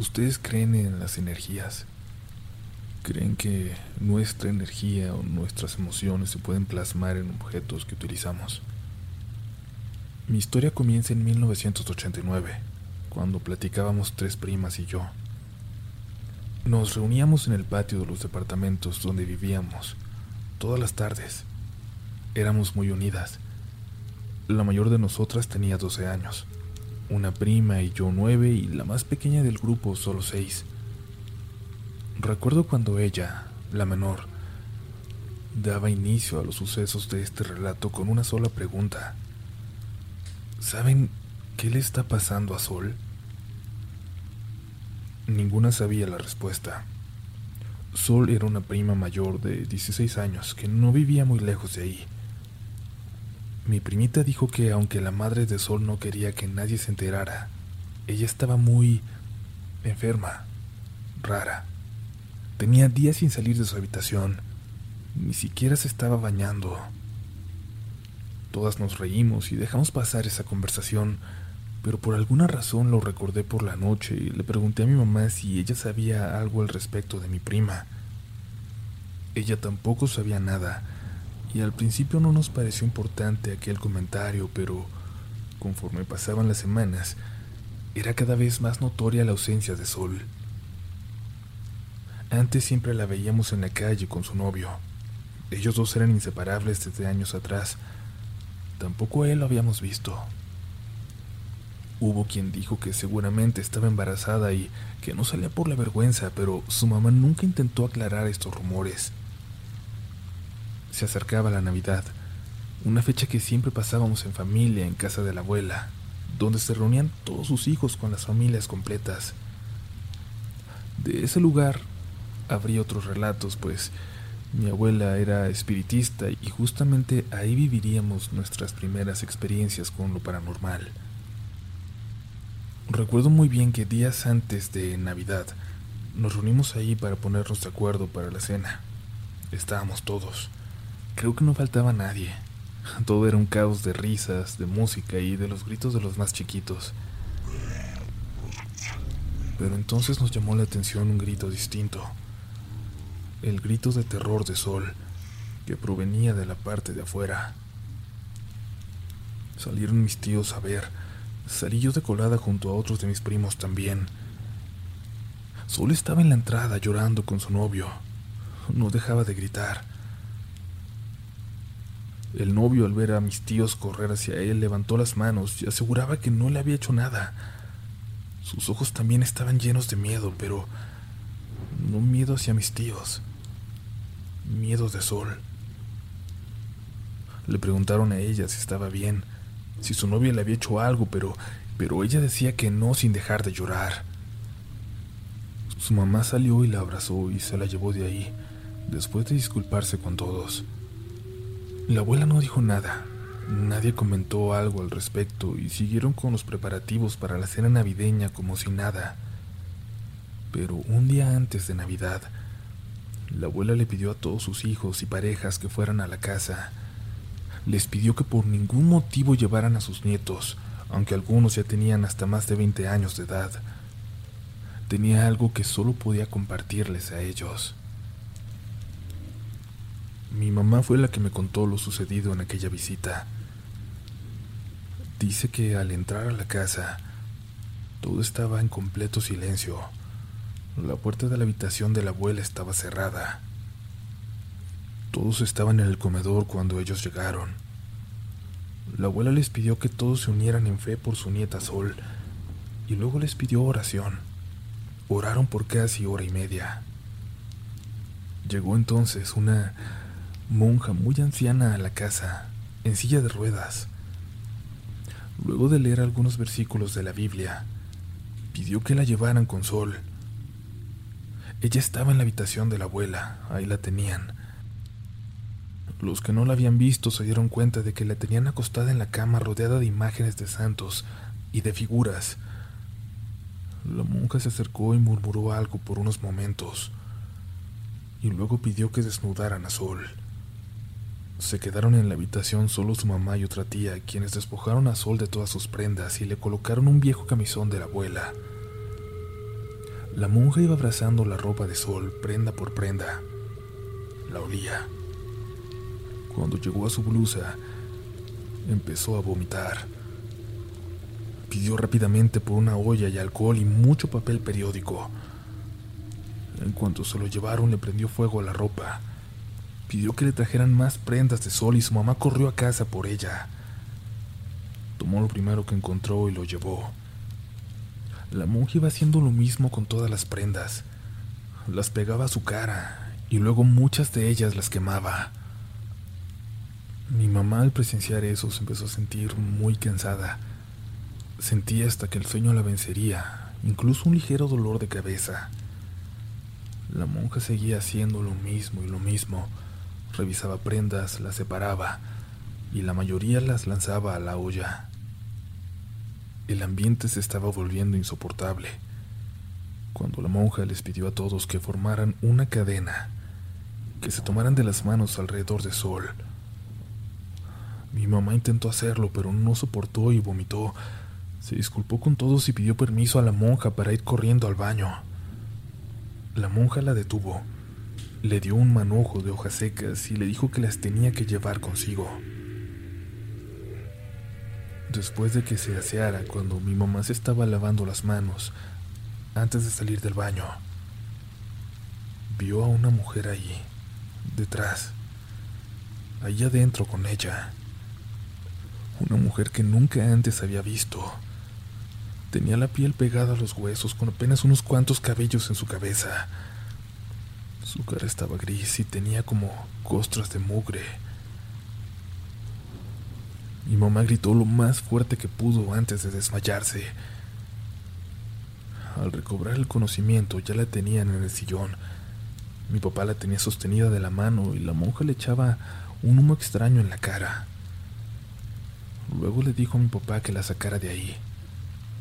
¿Ustedes creen en las energías? ¿Creen que nuestra energía o nuestras emociones se pueden plasmar en objetos que utilizamos? Mi historia comienza en 1989, cuando platicábamos tres primas y yo. Nos reuníamos en el patio de los departamentos donde vivíamos, todas las tardes. Éramos muy unidas. La mayor de nosotras tenía 12 años, una prima y yo nueve y la más pequeña del grupo solo seis. Recuerdo cuando ella, la menor, daba inicio a los sucesos de este relato con una sola pregunta. ¿Saben qué le está pasando a Sol? Ninguna sabía la respuesta. Sol era una prima mayor de 16 años que no vivía muy lejos de ahí. Mi primita dijo que aunque la madre de Sol no quería que nadie se enterara, ella estaba muy enferma, rara. Tenía días sin salir de su habitación. Ni siquiera se estaba bañando. Todas nos reímos y dejamos pasar esa conversación, pero por alguna razón lo recordé por la noche y le pregunté a mi mamá si ella sabía algo al respecto de mi prima. Ella tampoco sabía nada, y al principio no nos pareció importante aquel comentario, pero conforme pasaban las semanas, era cada vez más notoria la ausencia de Sol. Antes siempre la veíamos en la calle con su novio. Ellos dos eran inseparables desde años atrás. Tampoco a él lo habíamos visto. Hubo quien dijo que seguramente estaba embarazada y que no salía por la vergüenza, pero su mamá nunca intentó aclarar estos rumores. Se acercaba la Navidad, una fecha que siempre pasábamos en familia en casa de la abuela, donde se reunían todos sus hijos con las familias completas. De ese lugar habría otros relatos, pues mi abuela era espiritista y justamente ahí viviríamos nuestras primeras experiencias con lo paranormal. Recuerdo muy bien que días antes de Navidad nos reunimos ahí para ponernos de acuerdo para la cena. Estábamos todos. Creo que no faltaba nadie. Todo era un caos de risas, de música y de los gritos de los más chiquitos. Pero entonces nos llamó la atención un grito distinto el grito de terror de Sol que provenía de la parte de afuera. Salieron mis tíos a ver. Salí yo de colada junto a otros de mis primos también. Sol estaba en la entrada llorando con su novio. No dejaba de gritar. El novio al ver a mis tíos correr hacia él levantó las manos y aseguraba que no le había hecho nada. Sus ojos también estaban llenos de miedo, pero no miedo hacia mis tíos, miedo de sol. Le preguntaron a ella si estaba bien, si su novia le había hecho algo, pero, pero ella decía que no sin dejar de llorar. Su mamá salió y la abrazó y se la llevó de ahí, después de disculparse con todos. La abuela no dijo nada, nadie comentó algo al respecto y siguieron con los preparativos para la cena navideña como si nada. Pero un día antes de Navidad, la abuela le pidió a todos sus hijos y parejas que fueran a la casa. Les pidió que por ningún motivo llevaran a sus nietos, aunque algunos ya tenían hasta más de 20 años de edad. Tenía algo que solo podía compartirles a ellos. Mi mamá fue la que me contó lo sucedido en aquella visita. Dice que al entrar a la casa, todo estaba en completo silencio. La puerta de la habitación de la abuela estaba cerrada. Todos estaban en el comedor cuando ellos llegaron. La abuela les pidió que todos se unieran en fe por su nieta Sol y luego les pidió oración. Oraron por casi hora y media. Llegó entonces una monja muy anciana a la casa, en silla de ruedas. Luego de leer algunos versículos de la Biblia, pidió que la llevaran con Sol ella estaba en la habitación de la abuela, ahí la tenían. Los que no la habían visto se dieron cuenta de que la tenían acostada en la cama rodeada de imágenes de santos y de figuras. La monja se acercó y murmuró algo por unos momentos, y luego pidió que desnudaran a Sol. Se quedaron en la habitación solo su mamá y otra tía, quienes despojaron a Sol de todas sus prendas y le colocaron un viejo camisón de la abuela. La monja iba abrazando la ropa de sol, prenda por prenda. La olía. Cuando llegó a su blusa, empezó a vomitar. Pidió rápidamente por una olla y alcohol y mucho papel periódico. En cuanto se lo llevaron, le prendió fuego a la ropa. Pidió que le trajeran más prendas de sol y su mamá corrió a casa por ella. Tomó lo primero que encontró y lo llevó. La monja iba haciendo lo mismo con todas las prendas. Las pegaba a su cara y luego muchas de ellas las quemaba. Mi mamá al presenciar eso se empezó a sentir muy cansada. Sentía hasta que el sueño la vencería, incluso un ligero dolor de cabeza. La monja seguía haciendo lo mismo y lo mismo. Revisaba prendas, las separaba y la mayoría las lanzaba a la olla. El ambiente se estaba volviendo insoportable. Cuando la monja les pidió a todos que formaran una cadena, que se tomaran de las manos alrededor de Sol, mi mamá intentó hacerlo, pero no soportó y vomitó. Se disculpó con todos y pidió permiso a la monja para ir corriendo al baño. La monja la detuvo, le dio un manojo de hojas secas y le dijo que las tenía que llevar consigo. Después de que se aseara, cuando mi mamá se estaba lavando las manos, antes de salir del baño, vio a una mujer ahí, detrás, ahí adentro con ella. Una mujer que nunca antes había visto. Tenía la piel pegada a los huesos con apenas unos cuantos cabellos en su cabeza. Su cara estaba gris y tenía como costras de mugre. Mi mamá gritó lo más fuerte que pudo antes de desmayarse. Al recobrar el conocimiento ya la tenían en el sillón. Mi papá la tenía sostenida de la mano y la monja le echaba un humo extraño en la cara. Luego le dijo a mi papá que la sacara de ahí.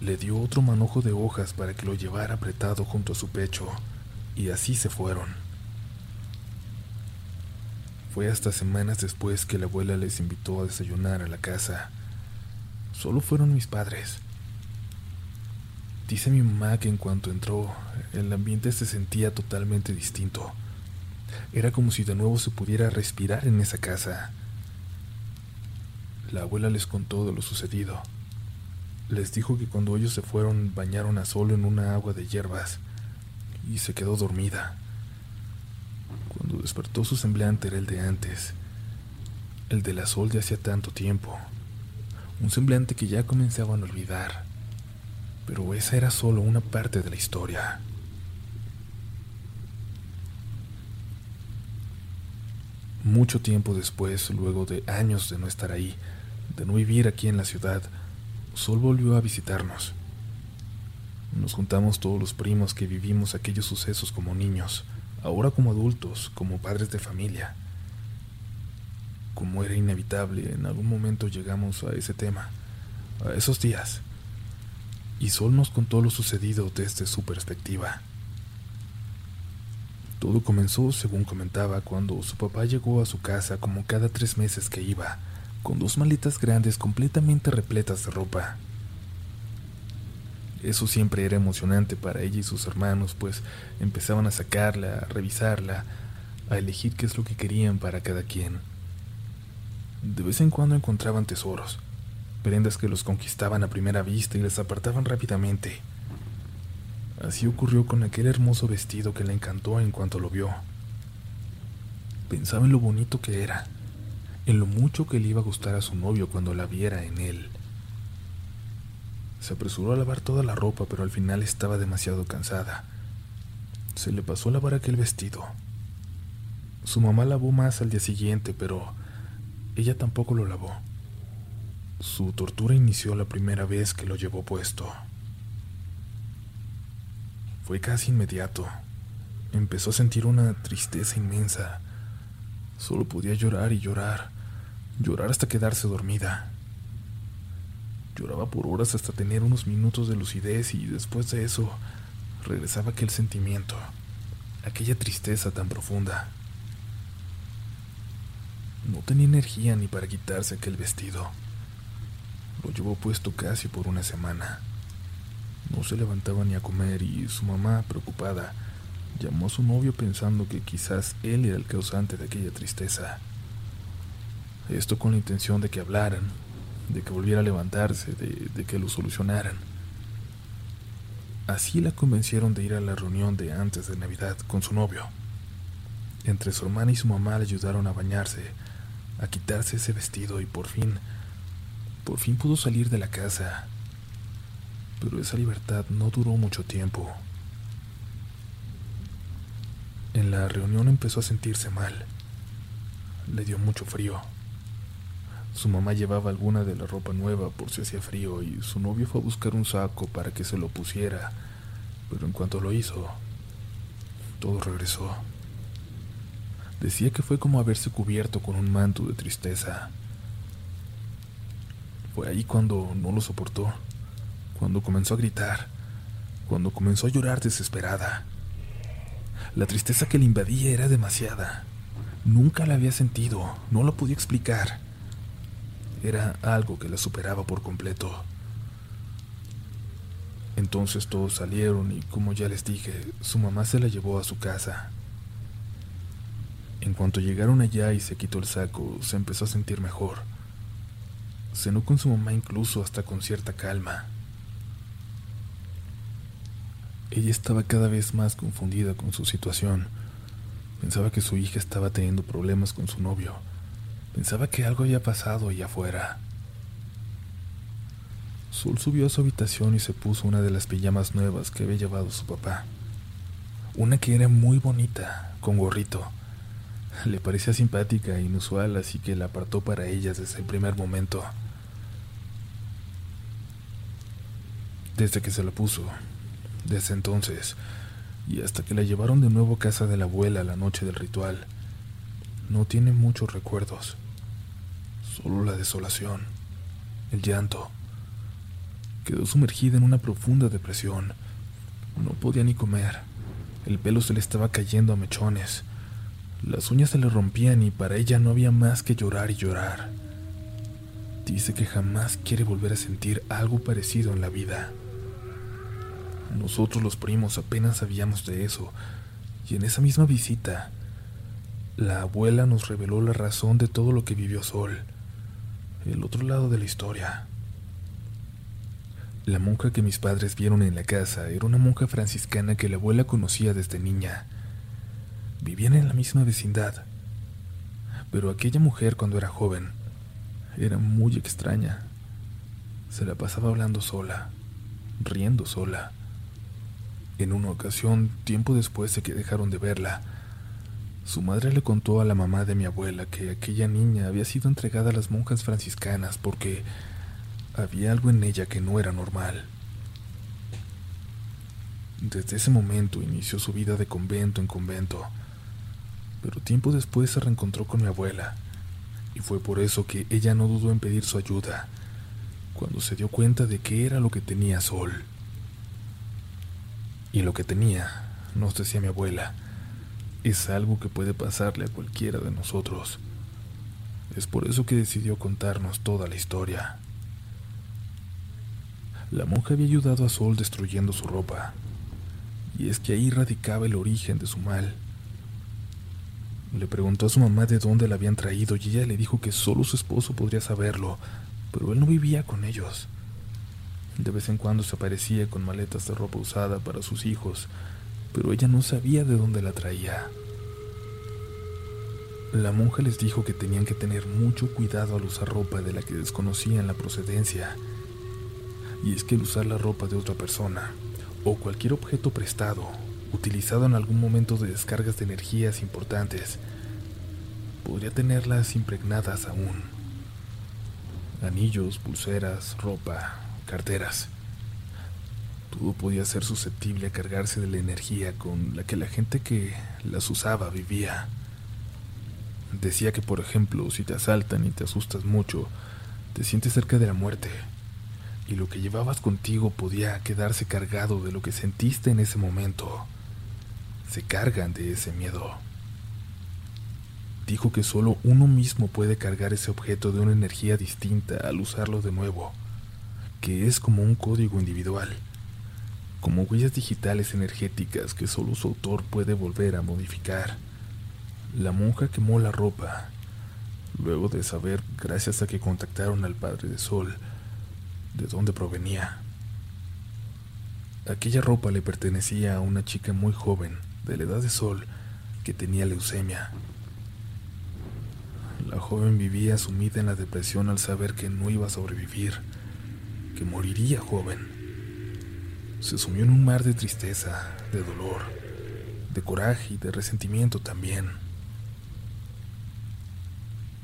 Le dio otro manojo de hojas para que lo llevara apretado junto a su pecho, y así se fueron. Fue hasta semanas después que la abuela les invitó a desayunar a la casa. Solo fueron mis padres. Dice mi mamá que en cuanto entró, el ambiente se sentía totalmente distinto. Era como si de nuevo se pudiera respirar en esa casa. La abuela les contó de lo sucedido. Les dijo que cuando ellos se fueron bañaron a Solo en una agua de hierbas y se quedó dormida. Cuando despertó su semblante era el de antes, el de la Sol de hacía tanto tiempo, un semblante que ya comenzaban a olvidar, pero esa era solo una parte de la historia. Mucho tiempo después, luego de años de no estar ahí, de no vivir aquí en la ciudad, Sol volvió a visitarnos. Nos juntamos todos los primos que vivimos aquellos sucesos como niños, ahora como adultos, como padres de familia. Como era inevitable, en algún momento llegamos a ese tema, a esos días. Y Sol nos contó lo sucedido desde su perspectiva. Todo comenzó, según comentaba, cuando su papá llegó a su casa como cada tres meses que iba con dos maletas grandes completamente repletas de ropa. Eso siempre era emocionante para ella y sus hermanos, pues empezaban a sacarla, a revisarla, a elegir qué es lo que querían para cada quien. De vez en cuando encontraban tesoros, prendas que los conquistaban a primera vista y les apartaban rápidamente. Así ocurrió con aquel hermoso vestido que le encantó en cuanto lo vio. Pensaba en lo bonito que era, en lo mucho que le iba a gustar a su novio cuando la viera en él. Se apresuró a lavar toda la ropa, pero al final estaba demasiado cansada. Se le pasó a lavar aquel vestido. Su mamá lavó más al día siguiente, pero ella tampoco lo lavó. Su tortura inició la primera vez que lo llevó puesto. Fue casi inmediato. Empezó a sentir una tristeza inmensa. Solo podía llorar y llorar llorar hasta quedarse dormida. Lloraba por horas hasta tener unos minutos de lucidez y después de eso regresaba aquel sentimiento, aquella tristeza tan profunda. No tenía energía ni para quitarse aquel vestido. Lo llevó puesto casi por una semana. No se levantaba ni a comer y su mamá, preocupada, llamó a su novio pensando que quizás él era el causante de aquella tristeza. Esto con la intención de que hablaran, de que volviera a levantarse, de, que lo solucionaran. Así la convencieron de ir a la reunión de antes de Navidad con su novio. Entre su hermana y su mamá le ayudaron a bañarse, a quitarse ese vestido y por fin, por fin pudo salir de la casa. Pero esa libertad no duró mucho tiempo. En la reunión empezó a sentirse mal. Le dio mucho frío. Su mamá llevaba alguna de la ropa nueva por si hacía frío y su novio fue a buscar un saco para que se lo pusiera, pero en cuanto lo hizo, todo regresó. Decía que fue como haberse cubierto con un manto de tristeza. Fue ahí cuando no lo soportó, cuando comenzó a gritar, cuando comenzó a llorar desesperada. La tristeza que le invadía era demasiada. Nunca la había sentido, no lo podía explicar. Era algo que la superaba por completo. Entonces todos salieron y, como ya les dije, su mamá se la llevó a su casa. En cuanto llegaron allá y se quitó el saco, se empezó a sentir mejor. Cenó con su mamá incluso hasta con cierta calma. Ella estaba cada vez más confundida con su situación. Pensaba que su hija estaba teniendo problemas con su novio Pensaba que algo había pasado allá afuera. Sol subió a su habitación y se puso una de las pijamas nuevas que había llevado su papá. Una que era muy bonita, con gorrito. Le parecía simpática e inusual, así que la apartó para ellas desde el primer momento. Desde que se la puso, desde entonces, y hasta que la llevaron de nuevo a casa de la abuela la noche del ritual, no tiene muchos recuerdos solo la desolación, el llanto. Quedó sumergida en una profunda depresión. No podía ni comer. El pelo se le estaba cayendo a mechones. Las uñas se le rompían y para ella no había más que llorar y llorar. Dice que jamás quiere volver a sentir algo parecido en la vida. Nosotros los primos apenas sabíamos de eso, y en esa misma visita, la abuela nos reveló la razón de todo lo que vivió Sol el otro lado de la historia. La monja que mis padres vieron en la casa era una monja franciscana que la abuela conocía desde niña. Vivían en la misma vecindad. Pero aquella mujer cuando era joven era muy extraña. Se la pasaba hablando sola, riendo sola. En una ocasión, tiempo después de que dejaron de verla, su madre le contó a la mamá de mi abuela que aquella niña había sido entregada a las monjas franciscanas porque había algo en ella que no era normal. Desde ese momento inició su vida de convento en convento, pero tiempo después se reencontró con mi abuela, y fue por eso que ella no dudó en pedir su ayuda, cuando se dio cuenta de qué era lo que tenía Sol. Y lo que tenía, nos decía mi abuela, es algo que puede pasarle a cualquiera de nosotros. Es por eso que decidió contarnos toda la historia. La monja había ayudado a Sol destruyendo su ropa, y es que ahí radicaba el origen de su mal. Le preguntó a su mamá de dónde la habían traído y ella le dijo que solo su esposo podría saberlo, pero él no vivía con ellos. De vez en cuando se aparecía con maletas de ropa usada para sus hijos, pero ella no sabía de dónde la traía. La monja les dijo que tenían que tener mucho cuidado al usar ropa de la que desconocían la procedencia. Y es que el usar la ropa de otra persona, o cualquier objeto prestado, utilizado en algún momento de descargas de energías importantes, podría tenerlas impregnadas aún. Anillos, pulseras, ropa, carteras. Todo podía ser susceptible a cargarse de la energía con la que la gente que las usaba vivía. Decía que, por ejemplo, si te asaltan y te asustas mucho, te sientes cerca de la muerte, y lo que llevabas contigo podía quedarse cargado de lo que sentiste en ese momento. Se cargan de ese miedo. Dijo que solo uno mismo puede cargar ese objeto de una energía distinta al usarlo de nuevo, que es como un código individual como huellas digitales energéticas que solo su autor puede volver a modificar. La monja quemó la ropa, luego de saber, gracias a que contactaron al Padre de Sol, de dónde provenía. Aquella ropa le pertenecía a una chica muy joven, de la edad de Sol, que tenía leucemia. La joven vivía sumida en la depresión al saber que no iba a sobrevivir, que moriría joven. Se sumió en un mar de tristeza, de dolor, de coraje y de resentimiento también.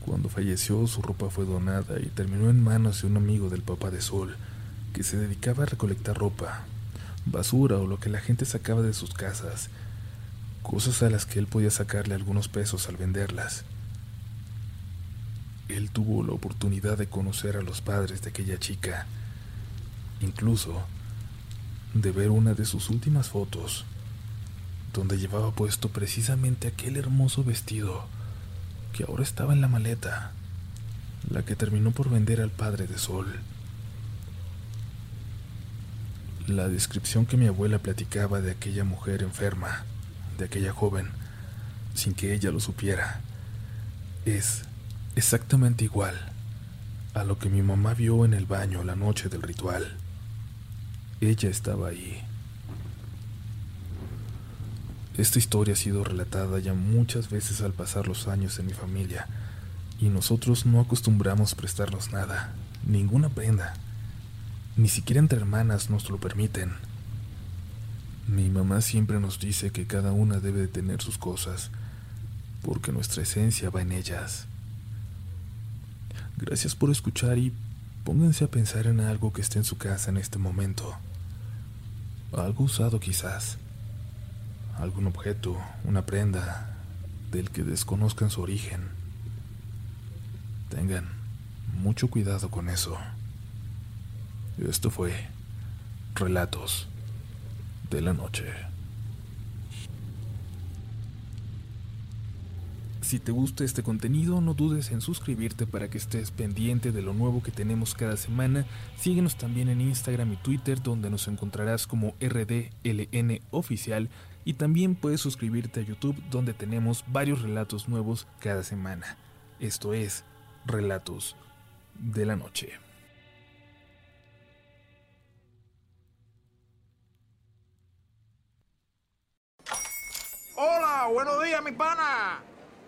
Cuando falleció, su ropa fue donada y terminó en manos de un amigo del papá de Sol, que se dedicaba a recolectar ropa, basura o lo que la gente sacaba de sus casas, cosas a las que él podía sacarle algunos pesos al venderlas. Él tuvo la oportunidad de conocer a los padres de aquella chica, incluso de ver una de sus últimas fotos, donde llevaba puesto precisamente aquel hermoso vestido que ahora estaba en la maleta, la que terminó por vender al padre de Sol. La descripción que mi abuela platicaba de aquella mujer enferma, de aquella joven, sin que ella lo supiera, es exactamente igual a lo que mi mamá vio en el baño la noche del ritual. Ella estaba ahí. Esta historia ha sido relatada ya muchas veces al pasar los años en mi familia, y nosotros no acostumbramos prestarnos nada, ninguna prenda. Ni siquiera entre hermanas nos lo permiten. Mi mamá siempre nos dice que cada una debe de tener sus cosas, porque nuestra esencia va en ellas. Gracias por escuchar y pónganse a pensar en algo que esté en su casa en este momento. Algo usado quizás. Algún objeto, una prenda, del que desconozcan su origen. Tengan mucho cuidado con eso. Esto fue Relatos de la Noche. Si te gusta este contenido, no dudes en suscribirte para que estés pendiente de lo nuevo que tenemos cada semana. Síguenos también en Instagram y Twitter, donde nos encontrarás como RDLN Oficial. Y también puedes suscribirte a YouTube, donde tenemos varios relatos nuevos cada semana. Esto es Relatos de la Noche. Hola, buenos días, mi pana.